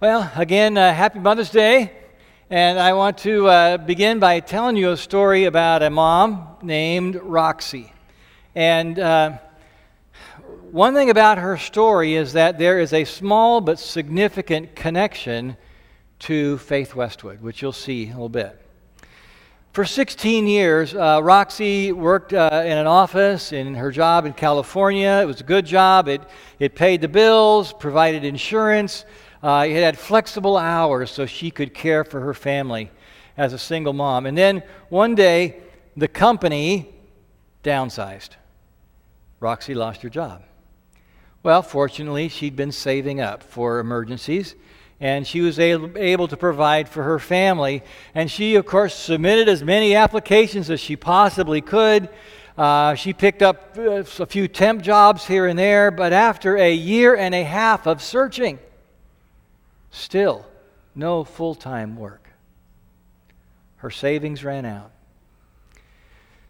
Well, again, uh, happy Mother's Day. And I want to uh, begin by telling you a story about a mom named Roxy. And uh, one thing about her story is that there is a small but significant connection to Faith Westwood, which you'll see in a little bit. For 16 years, uh, Roxy worked uh, in an office in her job in California. It was a good job. It, it paid the bills, provided insurance. Uh, it had flexible hours so she could care for her family as a single mom. And then one day, the company downsized. Roxy lost her job. Well, fortunately, she'd been saving up for emergencies and she was able to provide for her family. And she, of course, submitted as many applications as she possibly could. Uh, she picked up uh, a few temp jobs here and there, but after a year and a half of searching, still no full time work. Her savings ran out.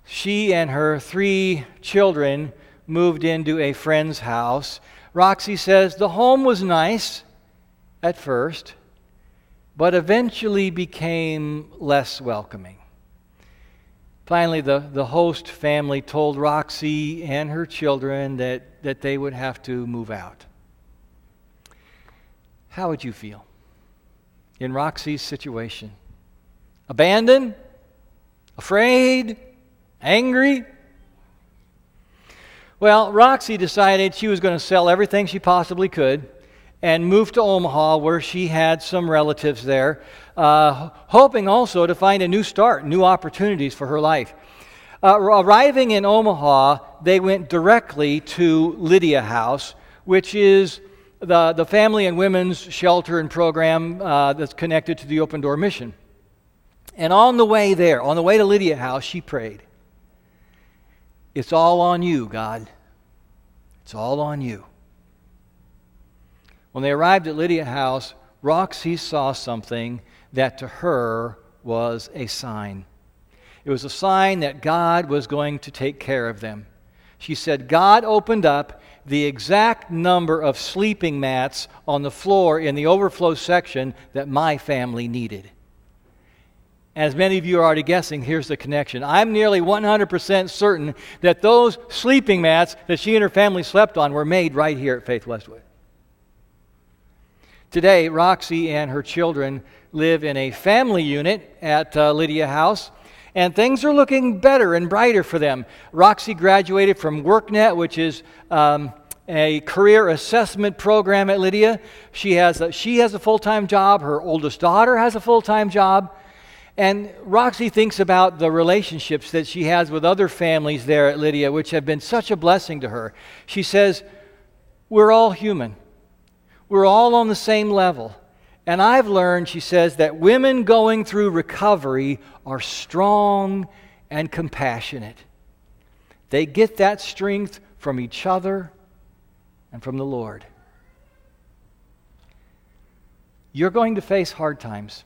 She and her three children moved into a friend's house. Roxy says the home was nice at first, but eventually became less welcoming. Finally, the, the host family told Roxy and her children that, that they would have to move out. How would you feel in Roxy's situation? Abandoned? Afraid? Angry? Well, Roxy decided she was going to sell everything she possibly could and move to Omaha, where she had some relatives there, uh, hoping also to find a new start, new opportunities for her life. Uh, arriving in Omaha, they went directly to Lydia House, which is the, the family and women's shelter and program uh, that's connected to the Open Door Mission. And on the way there, on the way to Lydia House, she prayed, It's all on you, God. It's all on you. When they arrived at Lydia House, Roxy saw something that to her was a sign. It was a sign that God was going to take care of them. She said, God opened up the exact number of sleeping mats on the floor in the overflow section that my family needed. As many of you are already guessing, here's the connection. I'm nearly 100% certain that those sleeping mats that she and her family slept on were made right here at Faith Westwood. Today, Roxy and her children live in a family unit at uh, Lydia House, and things are looking better and brighter for them. Roxy graduated from WorkNet, which is um, a career assessment program at Lydia. She has a, she has a full time job, her oldest daughter has a full time job. And Roxy thinks about the relationships that she has with other families there at Lydia, which have been such a blessing to her. She says, We're all human. We're all on the same level. And I've learned, she says, that women going through recovery are strong and compassionate. They get that strength from each other and from the Lord. You're going to face hard times.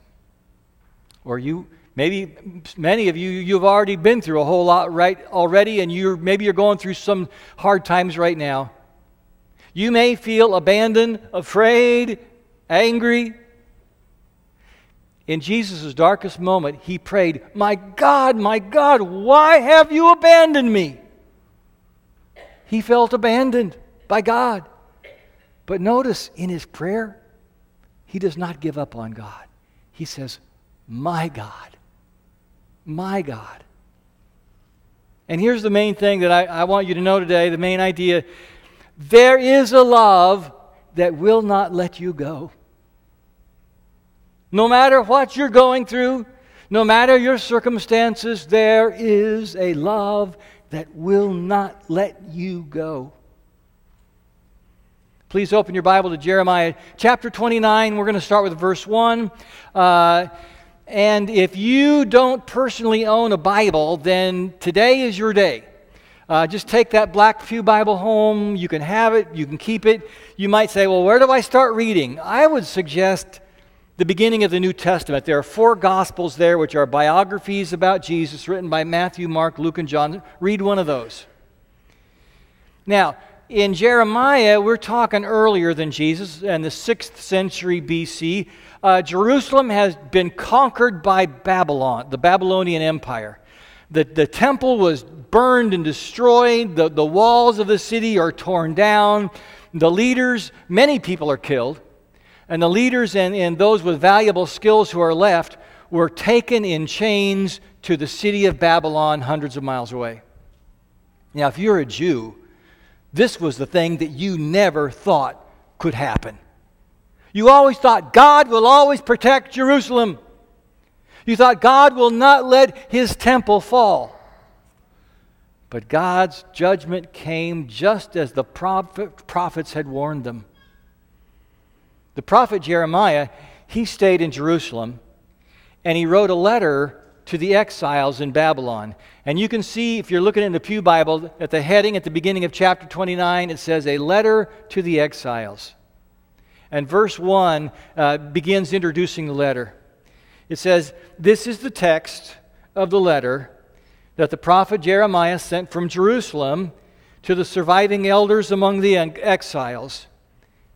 Or you maybe many of you you've already been through a whole lot right already and you're maybe you're going through some hard times right now. You may feel abandoned, afraid, angry. In Jesus' darkest moment, he prayed, My God, my God, why have you abandoned me? He felt abandoned by God. But notice in his prayer, he does not give up on God. He says, My God, my God. And here's the main thing that I, I want you to know today the main idea there is a love that will not let you go. No matter what you're going through, no matter your circumstances, there is a love that will not let you go. Please open your Bible to Jeremiah chapter 29. We're going to start with verse 1. Uh, and if you don't personally own a Bible, then today is your day. Uh, just take that Black Pew Bible home. You can have it, you can keep it. You might say, well, where do I start reading? I would suggest the beginning of the New Testament. There are four Gospels there, which are biographies about Jesus written by Matthew, Mark, Luke, and John. Read one of those. Now, in Jeremiah, we're talking earlier than Jesus, in the 6th century BC. Uh, Jerusalem has been conquered by Babylon, the Babylonian Empire. The, the temple was burned and destroyed, the, the walls of the city are torn down, the leaders, many people are killed, and the leaders and, and those with valuable skills who are left were taken in chains to the city of Babylon, hundreds of miles away. Now, if you're a Jew, this was the thing that you never thought could happen. You always thought God will always protect Jerusalem. You thought God will not let his temple fall. But God's judgment came just as the prophet, prophets had warned them. The prophet Jeremiah, he stayed in Jerusalem and he wrote a letter to the exiles in Babylon. And you can see, if you're looking in the Pew Bible, at the heading at the beginning of chapter 29, it says, A letter to the exiles. And verse 1 uh, begins introducing the letter. It says, This is the text of the letter that the prophet Jeremiah sent from Jerusalem to the surviving elders among the exiles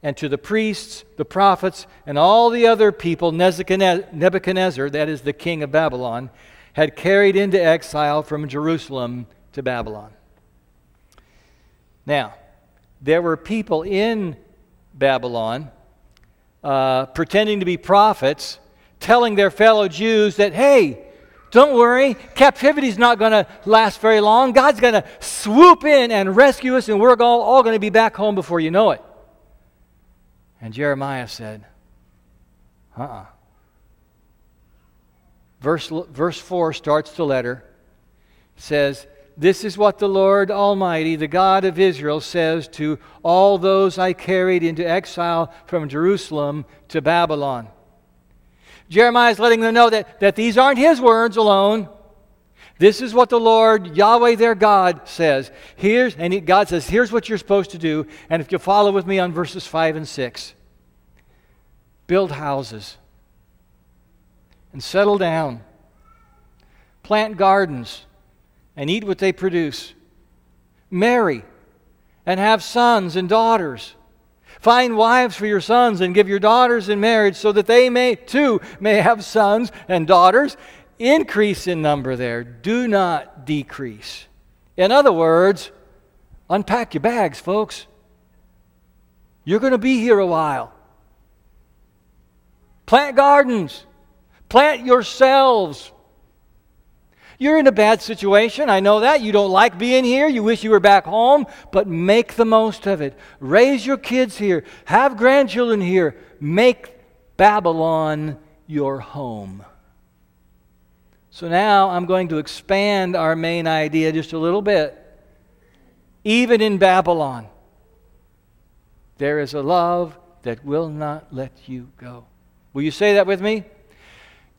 and to the priests, the prophets, and all the other people Nebuchadnezzar, that is the king of Babylon, had carried into exile from Jerusalem to Babylon. Now, there were people in Babylon uh, pretending to be prophets, telling their fellow Jews that, hey, don't worry, captivity is not going to last very long. God's going to swoop in and rescue us, and we're all, all going to be back home before you know it. And Jeremiah said, uh uh-uh. uh Verse, verse 4 starts the letter. Says, This is what the Lord Almighty, the God of Israel, says to all those I carried into exile from Jerusalem to Babylon. Jeremiah is letting them know that, that these aren't his words alone. This is what the Lord, Yahweh their God, says. Here's, and God says, here's what you're supposed to do. And if you follow with me on verses 5 and 6, build houses and settle down, plant gardens and eat what they produce, marry and have sons and daughters. Find wives for your sons and give your daughters in marriage so that they may too may have sons and daughters increase in number there, do not decrease. In other words, unpack your bags, folks. You're going to be here a while. Plant gardens, plant yourselves. You're in a bad situation. I know that. You don't like being here. You wish you were back home, but make the most of it. Raise your kids here. Have grandchildren here. Make Babylon your home. So now I'm going to expand our main idea just a little bit. Even in Babylon, there is a love that will not let you go. Will you say that with me?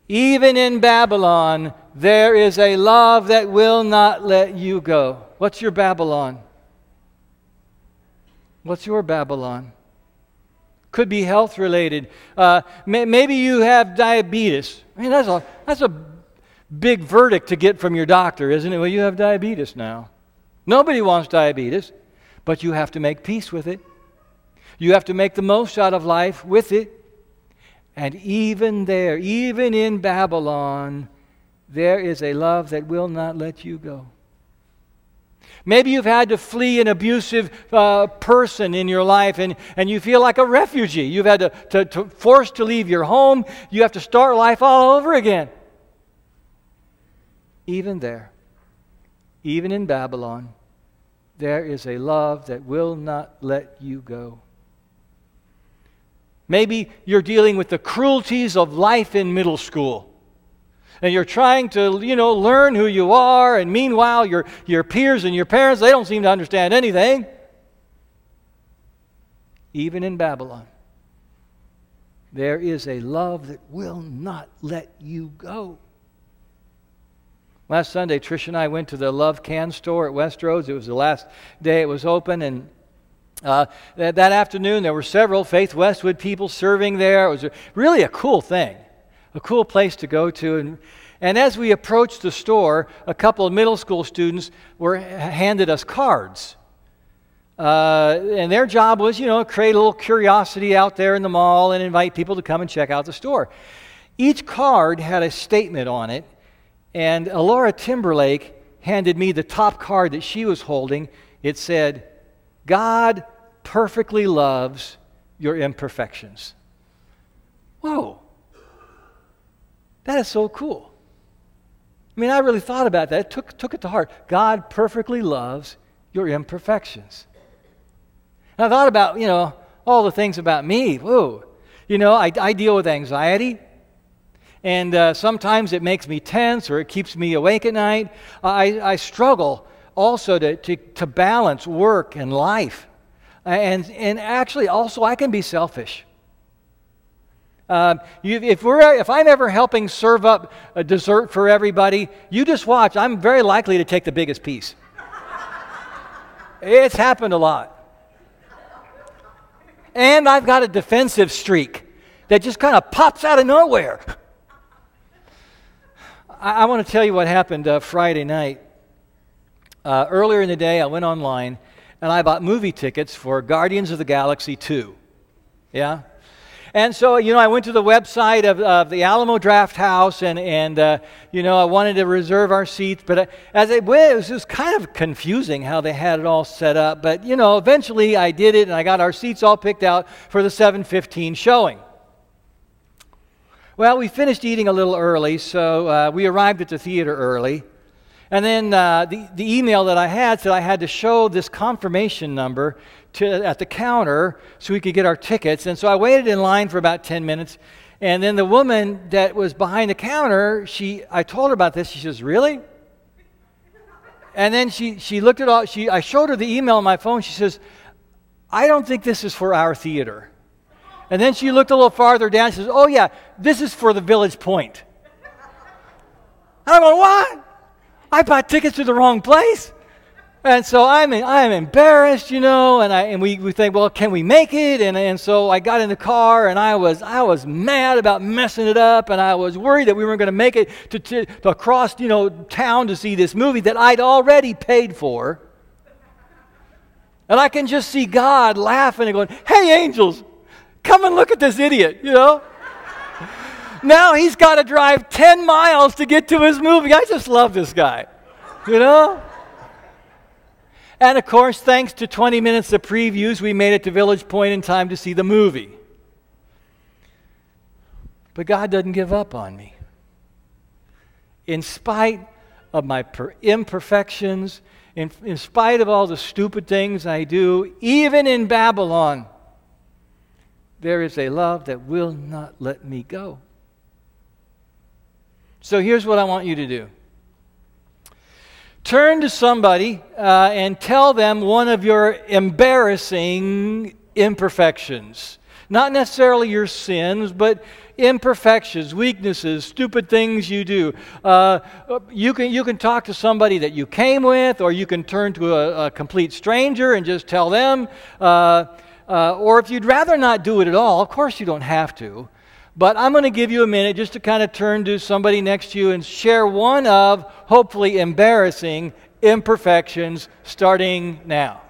Even in Babylon, there is a love that will not let you go. What's your Babylon? What's your Babylon? Could be health related. Uh, may, maybe you have diabetes. I mean, that's a, that's a big verdict to get from your doctor, isn't it? Well, you have diabetes now. Nobody wants diabetes, but you have to make peace with it. You have to make the most out of life with it. And even there, even in Babylon, there is a love that will not let you go. Maybe you've had to flee an abusive uh, person in your life and, and you feel like a refugee. You've had to, to, to forced to leave your home. You have to start life all over again even there, even in Babylon, there is a love that will not let you go. Maybe you're dealing with the cruelties of life in middle school. And you're trying to, you know, learn who you are, and meanwhile, your, your peers and your parents, they don't seem to understand anything. Even in Babylon, there is a love that will not let you go. Last Sunday, Trish and I went to the Love Can store at Westroads. It was the last day it was open, and uh, that, that, afternoon there were several Faith Westwood people serving there. It was a, really a cool thing, a cool place to go to. And, and as we approached the store, a couple of middle school students were handed us cards. Uh, and their job was, you know, create a little curiosity out there in the mall and invite people to come and check out the store. Each card had a statement on it, and Alora Timberlake handed me the top card that she was holding. It said, God perfectly loves your imperfections. Whoa. That is so cool. I mean, I really thought about that, took, took it to heart. God perfectly loves your imperfections. And I thought about, you know, all the things about me. Whoa. You know, I, I deal with anxiety. And uh, sometimes it makes me tense or it keeps me awake at night. I, I struggle also to, to, to balance work and life. And, and actually, also, I can be selfish. Um, you, if, we're, if I'm ever helping serve up a dessert for everybody, you just watch. I'm very likely to take the biggest piece. it's happened a lot. And I've got a defensive streak that just kind of pops out of nowhere. I, I want to tell you what happened uh, Friday night. Uh, earlier in the day, I went online and I bought movie tickets for Guardians of the Galaxy 2. Yeah? And so, you know, I went to the website of, of the Alamo Draft House and, and uh, you know, I wanted to reserve our seats. But uh, as it went, it was kind of confusing how they had it all set up. But, you know, eventually I did it and I got our seats all picked out for the 715 showing. Well, we finished eating a little early, so uh, we arrived at the theater early. And then uh, the, the email that I had said I had to show this confirmation number to, at the counter so we could get our tickets. And so I waited in line for about 10 minutes. And then the woman that was behind the counter, she, I told her about this. She says, Really? And then she, she looked at all, she, I showed her the email on my phone. She says, I don't think this is for our theater. And then she looked a little farther down. She says, Oh, yeah, this is for the Village Point. And I'm going, What? I bought tickets to the wrong place. And so I'm, I'm embarrassed, you know, and, I, and we, we think, well, can we make it? And, and so I got in the car and I was, I was mad about messing it up and I was worried that we weren't going to make it to, to, to across, you know, town to see this movie that I'd already paid for. And I can just see God laughing and going, hey, angels, come and look at this idiot, you know? now he's got to drive 10 miles to get to his movie. I just love this guy, you know? And of course, thanks to 20 minutes of previews, we made it to Village Point in time to see the movie. But God doesn't give up on me. In spite of my per- imperfections, in, in spite of all the stupid things I do, even in Babylon, there is a love that will not let me go. So here's what I want you to do turn to somebody uh, and tell them one of your embarrassing imperfections. Not necessarily your sins, but imperfections, weaknesses, stupid things you do. Uh, you, can, you can talk to somebody that you came with, or you can turn to a, a complete stranger and just tell them. Uh, uh, or if you'd rather not do it at all, of course you don't have to. But I'm going to give you a minute just to kind of turn to somebody next to you and share one of, hopefully, embarrassing imperfections starting now.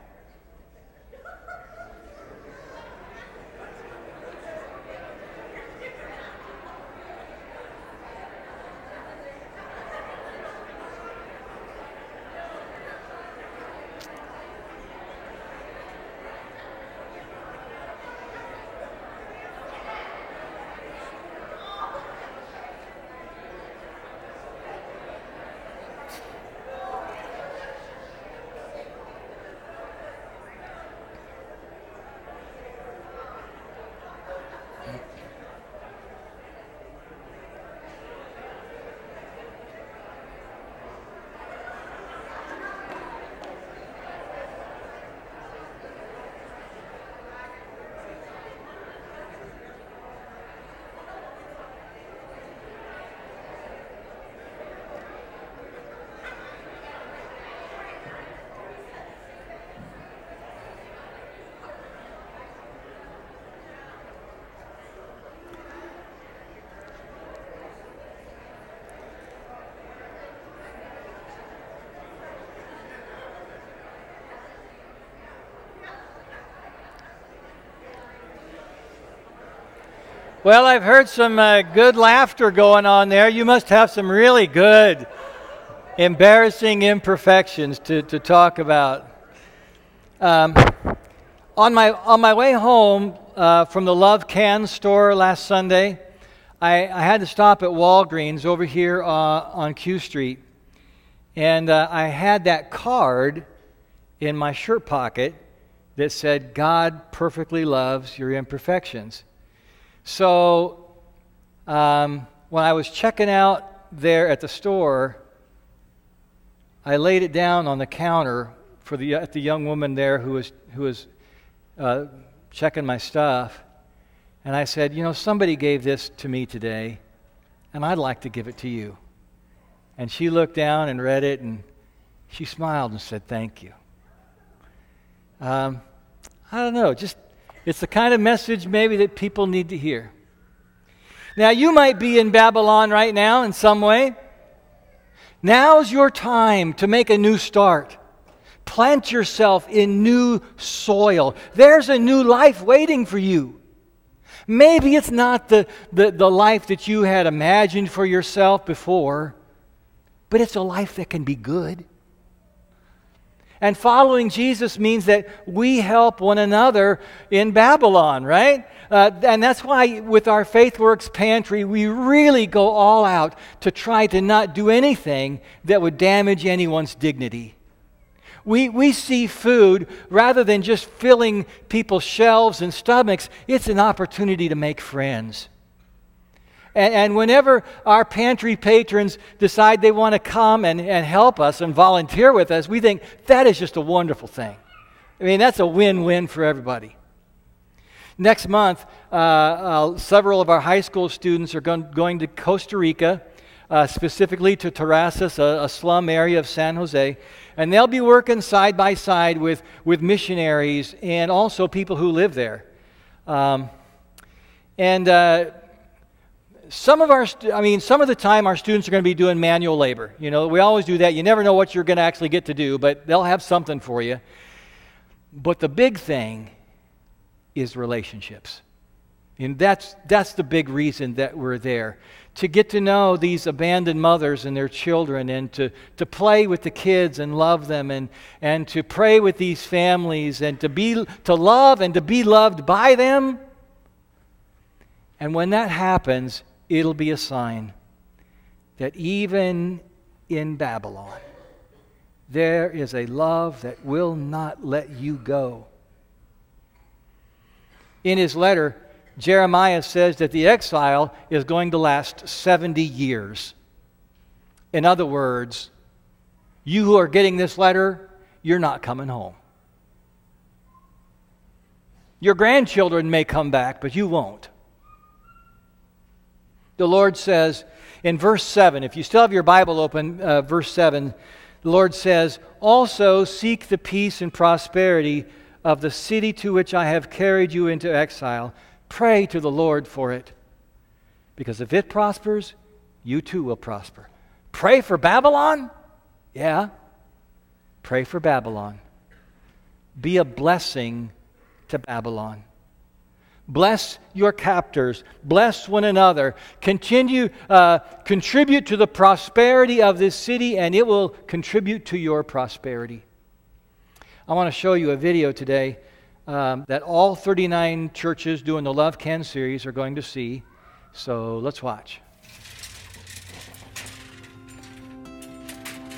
Well, I've heard some uh, good laughter going on there. You must have some really good, embarrassing imperfections to, to talk about. Um, on, my, on my way home uh, from the Love Can store last Sunday, I, I, had to stop at Walgreens over here uh, on Q Street. And uh, I had that card in my shirt pocket that said, God perfectly loves your imperfections. So um, when I was checking out there at the store, I laid it down on the counter for the, at the young woman there who was, who was uh, checking my stuff. And I said, You know, somebody gave this to me today, and I'd like to give it to you. And she looked down and read it, and she smiled and said, Thank you. Um, I don't know, just it's the kind of message maybe that people need to hear. Now, you might be in Babylon right now in some way. Now's your time to make a new start. Plant yourself in new soil. There's a new life waiting for you. Maybe it's not the, the, the life that you had imagined for yourself before, but it's a life that can be good. And following Jesus means that we help one another in Babylon, right? Uh, and that's why with our Faith Works Pantry, we really go all out to try to not do anything that would damage anyone's dignity. We, we see food rather than just filling people's shelves and stomachs, it's an opportunity to make friends. And, and, whenever our pantry patrons decide they want to come and, and help us and volunteer with us, we think that is just a wonderful thing. I mean, that's a win win for everybody. Next month, uh, uh, several of our high school students are going, going to Costa Rica, uh, specifically to Terrazas, a, a, slum area of San Jose. And they'll be working side by side with, with missionaries and also people who live there. Um, and uh, some of our, I mean, some of the time our students are going to be doing manual labor. You know, we always do that. You never know what you're going to actually get to do, but they'll have something for you. But the big thing is relationships. And that's, that's the big reason that we're there. To get to know these abandoned mothers and their children, and to, to play with the kids and love them, and, and to pray with these families, and to, be, to love and to be loved by them. And when that happens, it'll be a sign that even in Babylon, there is a love that will not let you go. In his letter, Jeremiah says that the exile is going to last 70 years. In other words, you who are getting this letter, you're not coming home. Your grandchildren may come back, but you won't the Lord says in verse 7, if you still have your Bible open, uh, verse 7, the Lord says, Also seek the peace and prosperity of the city to which I have carried you into exile. Pray to the Lord for it. Because if it prospers, you too will prosper. Pray for Babylon? Yeah. Pray for Babylon. Be a blessing to Babylon. Bless your captors. Bless one another. Continue, uh, contribute to the prosperity of this city, and it will contribute to your prosperity. I want to show you a video today um, that all 39 churches doing the Love Can series are going to see. So let's watch.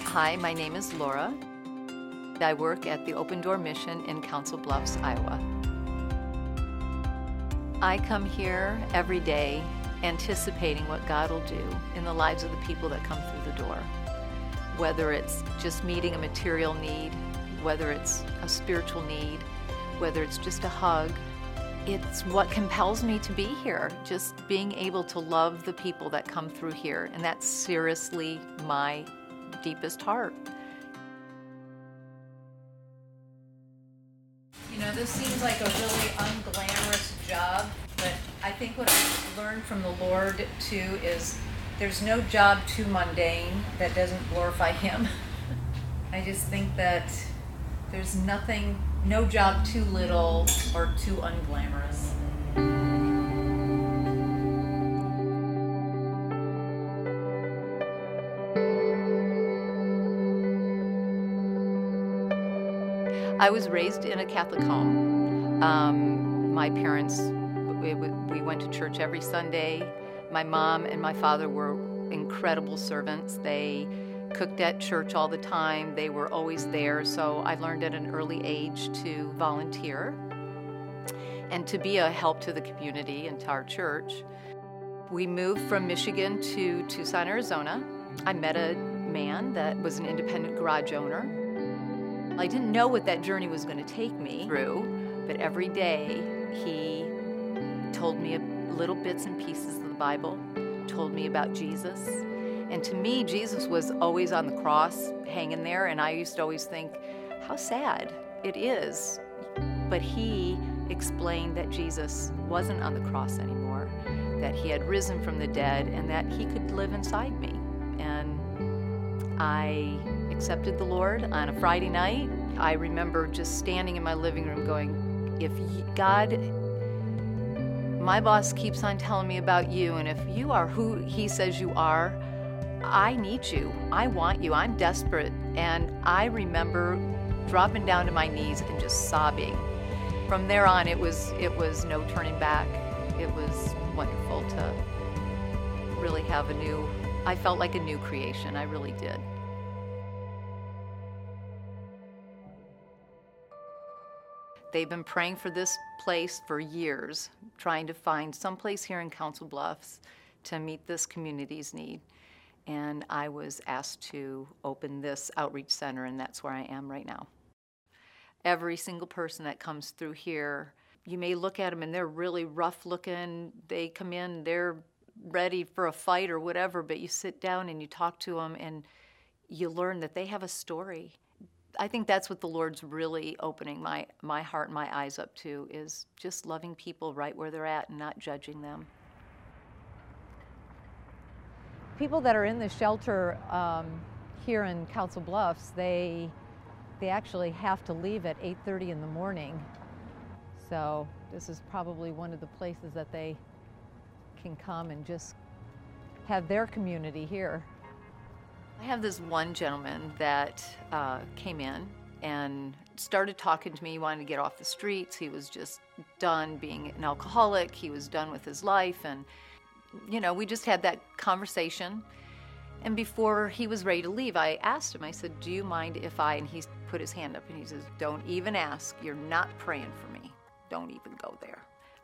Hi, my name is Laura. I work at the Open Door Mission in Council Bluffs, Iowa. I come here every day anticipating what God will do in the lives of the people that come through the door. Whether it's just meeting a material need, whether it's a spiritual need, whether it's just a hug, it's what compels me to be here, just being able to love the people that come through here. And that's seriously my deepest heart. Know, this seems like a really unglamorous job, but I think what I've learned from the Lord too is there's no job too mundane that doesn't glorify Him. I just think that there's nothing, no job too little or too unglamorous. I was raised in a Catholic home. Um, my parents, we, we went to church every Sunday. My mom and my father were incredible servants. They cooked at church all the time. They were always there. So I learned at an early age to volunteer and to be a help to the community and to our church. We moved from Michigan to Tucson, Arizona. I met a man that was an independent garage owner. I didn't know what that journey was going to take me through, but every day he told me little bits and pieces of the Bible, told me about Jesus. And to me, Jesus was always on the cross, hanging there, and I used to always think, how sad it is. But he explained that Jesus wasn't on the cross anymore, that he had risen from the dead, and that he could live inside me. And I accepted the Lord on a Friday night. I remember just standing in my living room going, if God, my boss keeps on telling me about you, and if you are who he says you are, I need you. I want you. I'm desperate. And I remember dropping down to my knees and just sobbing from there on, it was it was no turning back. It was wonderful to really have a new. I felt like a new creation. I really did. They've been praying for this place for years, trying to find some place here in Council Bluffs to meet this community's need. And I was asked to open this outreach center, and that's where I am right now every single person that comes through here. You may look at them and they're really rough looking. They come in, they're ready for a fight or whatever, but you sit down and you talk to them and you learn that they have a story. I think that's what the Lord's really opening my, my heart and my eyes up to is just loving people right where they're at and not judging them. People that are in the shelter um, here in Council Bluffs, they they actually have to leave at 8.30 in the morning. So this is probably one of the places that they can come and just have their community here. I have this one gentleman that uh, came in and started talking to me. He wanted to get off the streets. He was just done being an alcoholic. He was done with his life. And, you know, we just had that conversation. And before he was ready to leave, I asked him, I said, Do you mind if I, and he put his hand up and he says, Don't even ask. You're not praying for me. Don't even go there.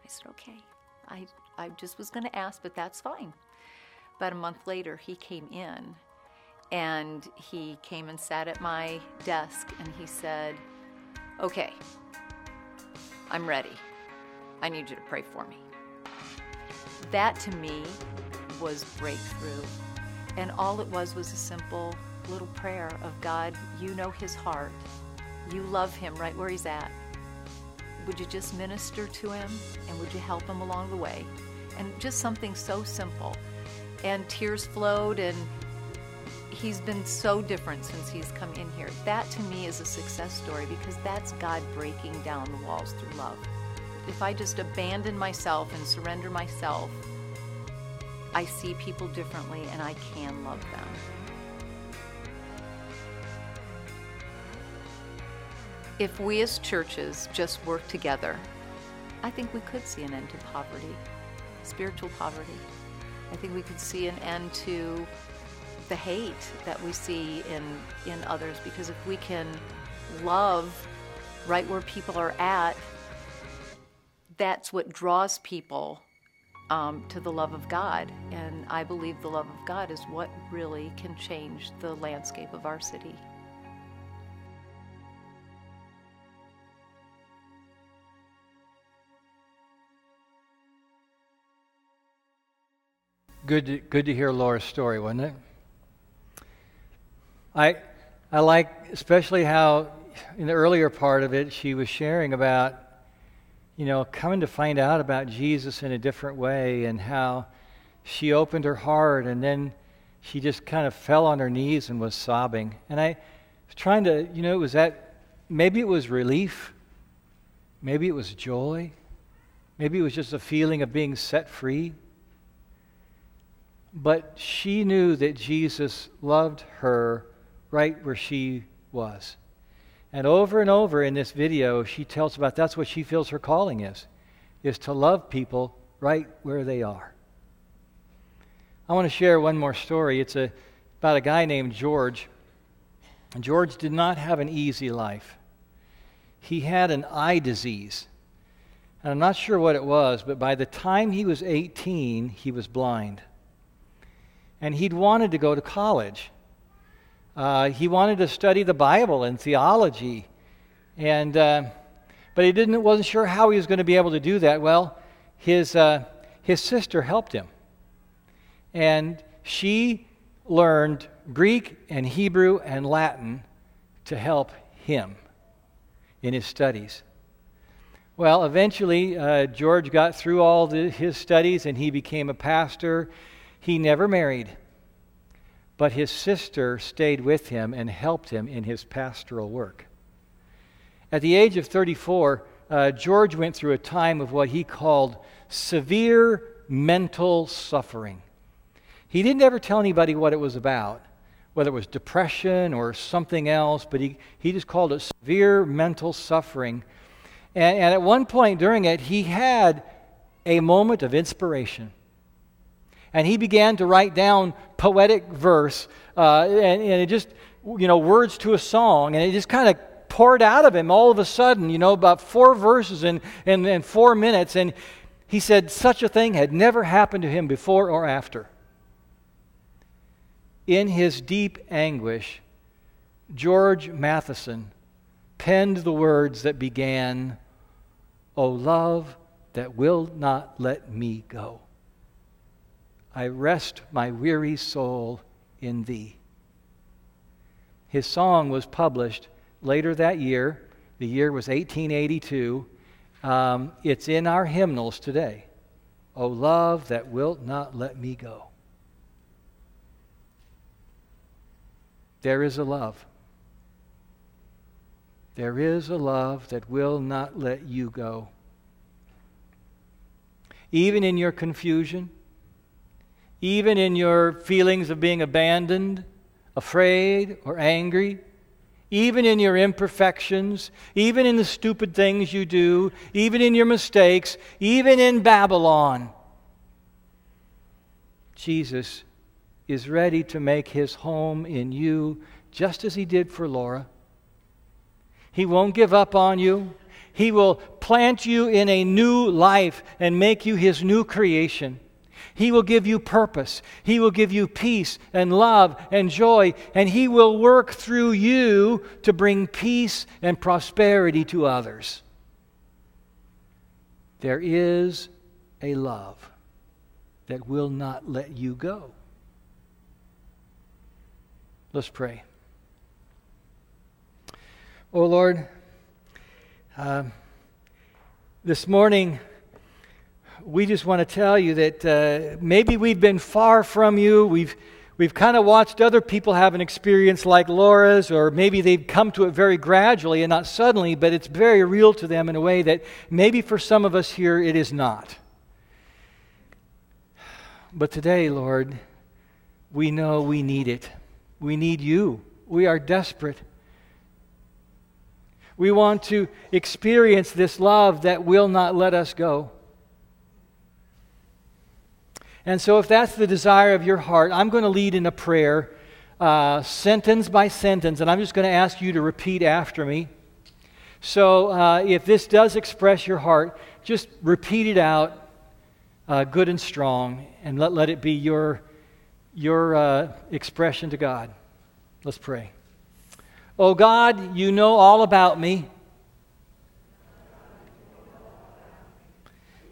I said, Okay. I, I just was going to ask, but that's fine. About a month later, he came in and he came and sat at my desk and he said, Okay, I'm ready. I need you to pray for me. That to me was breakthrough and all it was was a simple little prayer of God, you know his heart. You love him right where he's at. Would you just minister to him and would you help him along the way? And just something so simple. And tears flowed, and he's been so different since he's come in here. That to me is a success story because that's God breaking down the walls through love. If I just abandon myself and surrender myself, I see people differently and I can love them. If we as churches just work together, I think we could see an end to poverty, spiritual poverty. I think we could see an end to the hate that we see in, in others because if we can love right where people are at, that's what draws people um, to the love of God. And I believe the love of God is what really can change the landscape of our city. Good to, good to hear Laura's story, wasn't it? I, I like especially how in the earlier part of it she was sharing about you know, coming to find out about Jesus in a different way and how she opened her heart and then she just kind of fell on her knees and was sobbing. And I was trying to, you know, it was that maybe it was relief, maybe it was joy, maybe it was just a feeling of being set free. But she knew that Jesus loved her right where she was. And over and over in this video, she tells about that's what she feels her calling is, is to love people right where they are. I want to share one more story. It's a, about a guy named George. George did not have an easy life. He had an eye disease. And I'm not sure what it was, but by the time he was 18, he was blind. And he'd wanted to go to college. Uh, he wanted to study the Bible and theology, and uh, but he didn't wasn't sure how he was going to be able to do that. Well, his uh, his sister helped him, and she learned Greek and Hebrew and Latin to help him in his studies. Well, eventually, uh, George got through all the, his studies and he became a pastor. He never married. But his sister stayed with him and helped him in his pastoral work. At the age of 34, uh, George went through a time of what he called severe mental suffering. He didn't ever tell anybody what it was about, whether it was depression or something else, but he, he just called it severe mental suffering. And, and at one point during it, he had a moment of inspiration and he began to write down poetic verse uh, and, and, it just you know words to a song and it just kind of poured out of him all of a sudden you know about four verses in, in, in four minutes. And he said such a thing had never happened to him before or after. In his deep anguish george matheson penned the words that began o love that will not let me go I rest my weary soul in thee. His song was published later that year. The year was 1882. Um, it's in our hymnals today. O love that wilt not let me go. There is a love. There is a love that will not let you go. Even in your confusion, even in your feelings of being abandoned, afraid, or angry, even in your imperfections, even in the stupid things you do, even in your mistakes, even in Babylon, Jesus is ready to make his home in you just as he did for Laura. He won't give up on you. He will plant you in a new life and make you his new creation. He will give you purpose. He will give you peace and love and joy, and He will work through you to bring peace and prosperity to others. There is a love that will not let you go. Let's pray. Oh Lord, uh, this morning, we just want to tell you that uh, maybe we've been far from you. We've, we've kind of watched other people have an experience like Laura's, or maybe they've come to it very gradually and not suddenly, but it's very real to them in a way that maybe for some of us here it is not. But today, Lord, we know we need it. We need you. We are desperate. We want to experience this love that will not let us go. And so, if that's the desire of your heart, I'm going to lead in a prayer, uh, sentence by sentence, and I'm just going to ask you to repeat after me. So, uh, if this does express your heart, just repeat it out uh, good and strong, and let, let it be your, your uh, expression to God. Let's pray. Oh God, you know all about me.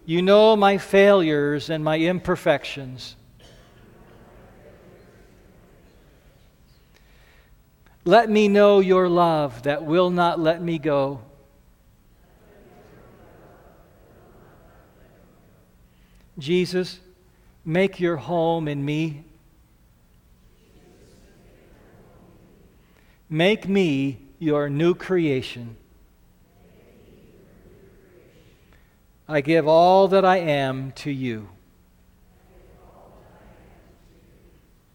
You know my failures and my imperfections. Let me know your love that will not let me go. Jesus, make your home in me. Make me your new creation. I give all that I am to you.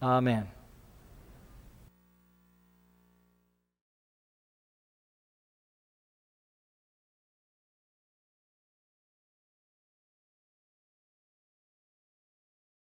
Amen.